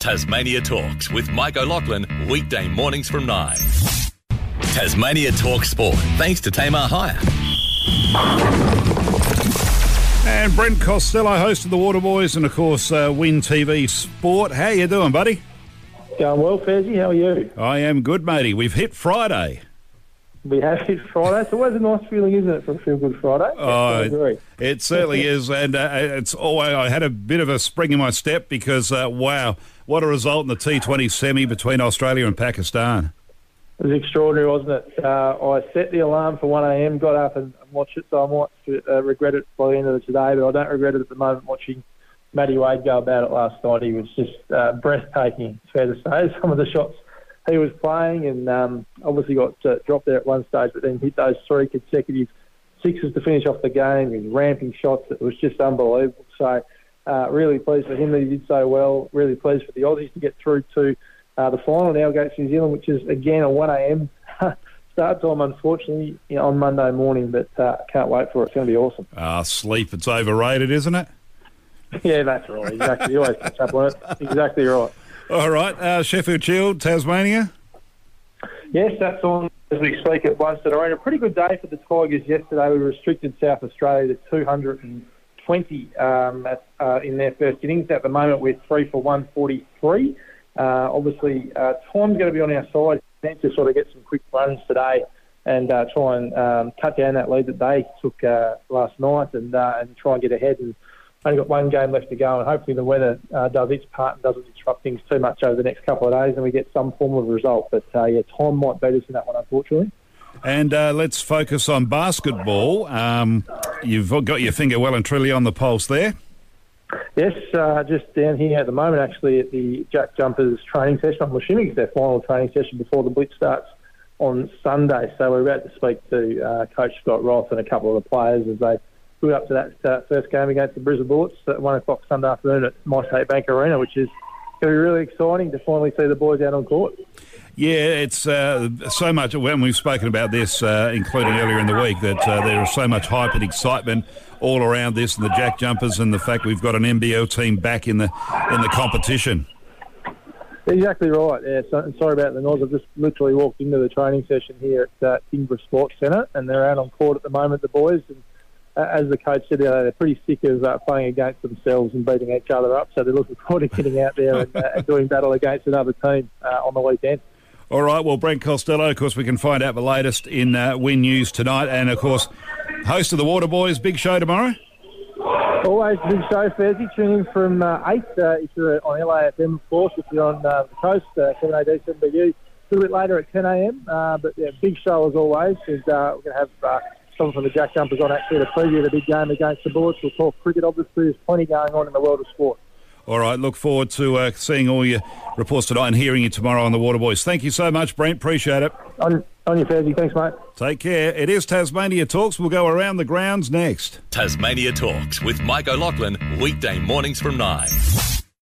Tasmania Talks with Mike O'Loughlin, weekday mornings from 9. Tasmania Talk Sport, thanks to Tamar Hire. And Brent Costello, host of the Waterboys, and of course, uh, Win TV Sport. How you doing, buddy? Going well, Fezzy. How are you? I am good, matey. We've hit Friday. We have hit Friday. It's always a nice feeling, isn't it, for a Feel Good Friday? Oh, I agree. It certainly is, and uh, it's. Oh, I had a bit of a spring in my step because uh, wow, what a result in the T20 semi between Australia and Pakistan. It was extraordinary, wasn't it? Uh, I set the alarm for 1am, got up and, and watched it, so I might uh, regret it by the end of the today, but I don't regret it at the moment watching Matty Wade go about it last night. He was just uh, breathtaking, it's fair to say. Some of the shots he was playing and um, obviously got uh, dropped there at one stage, but then hit those three consecutive sixes to finish off the game. Was ramping shots. It was just unbelievable. So uh, really pleased for him that he did so well. Really pleased for the Aussies to get through to uh, the final now against New Zealand, which is again a 1am start time, unfortunately, you know, on Monday morning. But uh, can't wait for it. It's going to be awesome. Ah, sleep. It's overrated, isn't it? yeah, that's right. Exactly. You always catch up on it. Exactly right. All right, uh, Sheffield Shield, Tasmania. Yes, that's on as we speak at Blundstone Arena. A pretty good day for the Tigers yesterday. We restricted South Australia to 220 um, at, uh, in their first innings. At the moment, we're three for 143. Uh, obviously, uh, time's going to be on our side. We need to sort of get some quick runs today and uh, try and um, cut down that lead that they took uh, last night and uh, and try and get ahead and only got one game left to go, and hopefully the weather uh, does its part and doesn't disrupt things too much over the next couple of days, and we get some form of result. But uh, yeah, time might beat us in that one, unfortunately. And uh, let's focus on basketball. Um, you've got your finger well and truly on the pulse there. Yes, uh, just down here at the moment, actually, at the Jack Jumpers training session. I'm assuming it's their final training session before the Blitz starts on Sunday. So we're about to speak to uh, Coach Scott Roth and a couple of the players as they build up to that uh, first game against the Brisbane Bullets at 1 o'clock Sunday afternoon at MyState Bank Arena, which is going to be really exciting to finally see the boys out on court. Yeah, it's uh, so much. When we've spoken about this, uh, including earlier in the week, that uh, there is so much hype and excitement all around this, and the Jack Jumpers, and the fact we've got an NBL team back in the in the competition. Exactly right. Yeah, so, sorry about the noise. I've just literally walked into the training session here at uh, Kingborough Sports Centre, and they're out on court at the moment, the boys. And uh, as the coach said, they're pretty sick of uh, playing against themselves and beating each other up. So they're looking forward to getting out there and, uh, and doing battle against another team uh, on the weekend. All right. Well, Brent Costello, of course, we can find out the latest in uh, Win News tonight, and of course, host of the Water Boys big show tomorrow. Always a big show, Thursday. Tune in from uh, 8 uh, if you're on LAFM, of course. If you're on uh, the coast, uh, 7AD, 7BU. A little bit later at 10 a.m. Uh, but yeah, big show as always. And uh, we're going to have someone from the Jack Jumpers on actually to preview the big game against the Bullets. We'll talk cricket, obviously. There's plenty going on in the world of sport. All right. Look forward to uh, seeing all your reports tonight and hearing you tomorrow on the Water Boys. Thank you so much, Brent. Appreciate it. On, on your Thursday. Thanks, mate. Take care. It is Tasmania Talks. We'll go around the grounds next. Tasmania Talks with Mike O'Loughlin, weekday mornings from 9.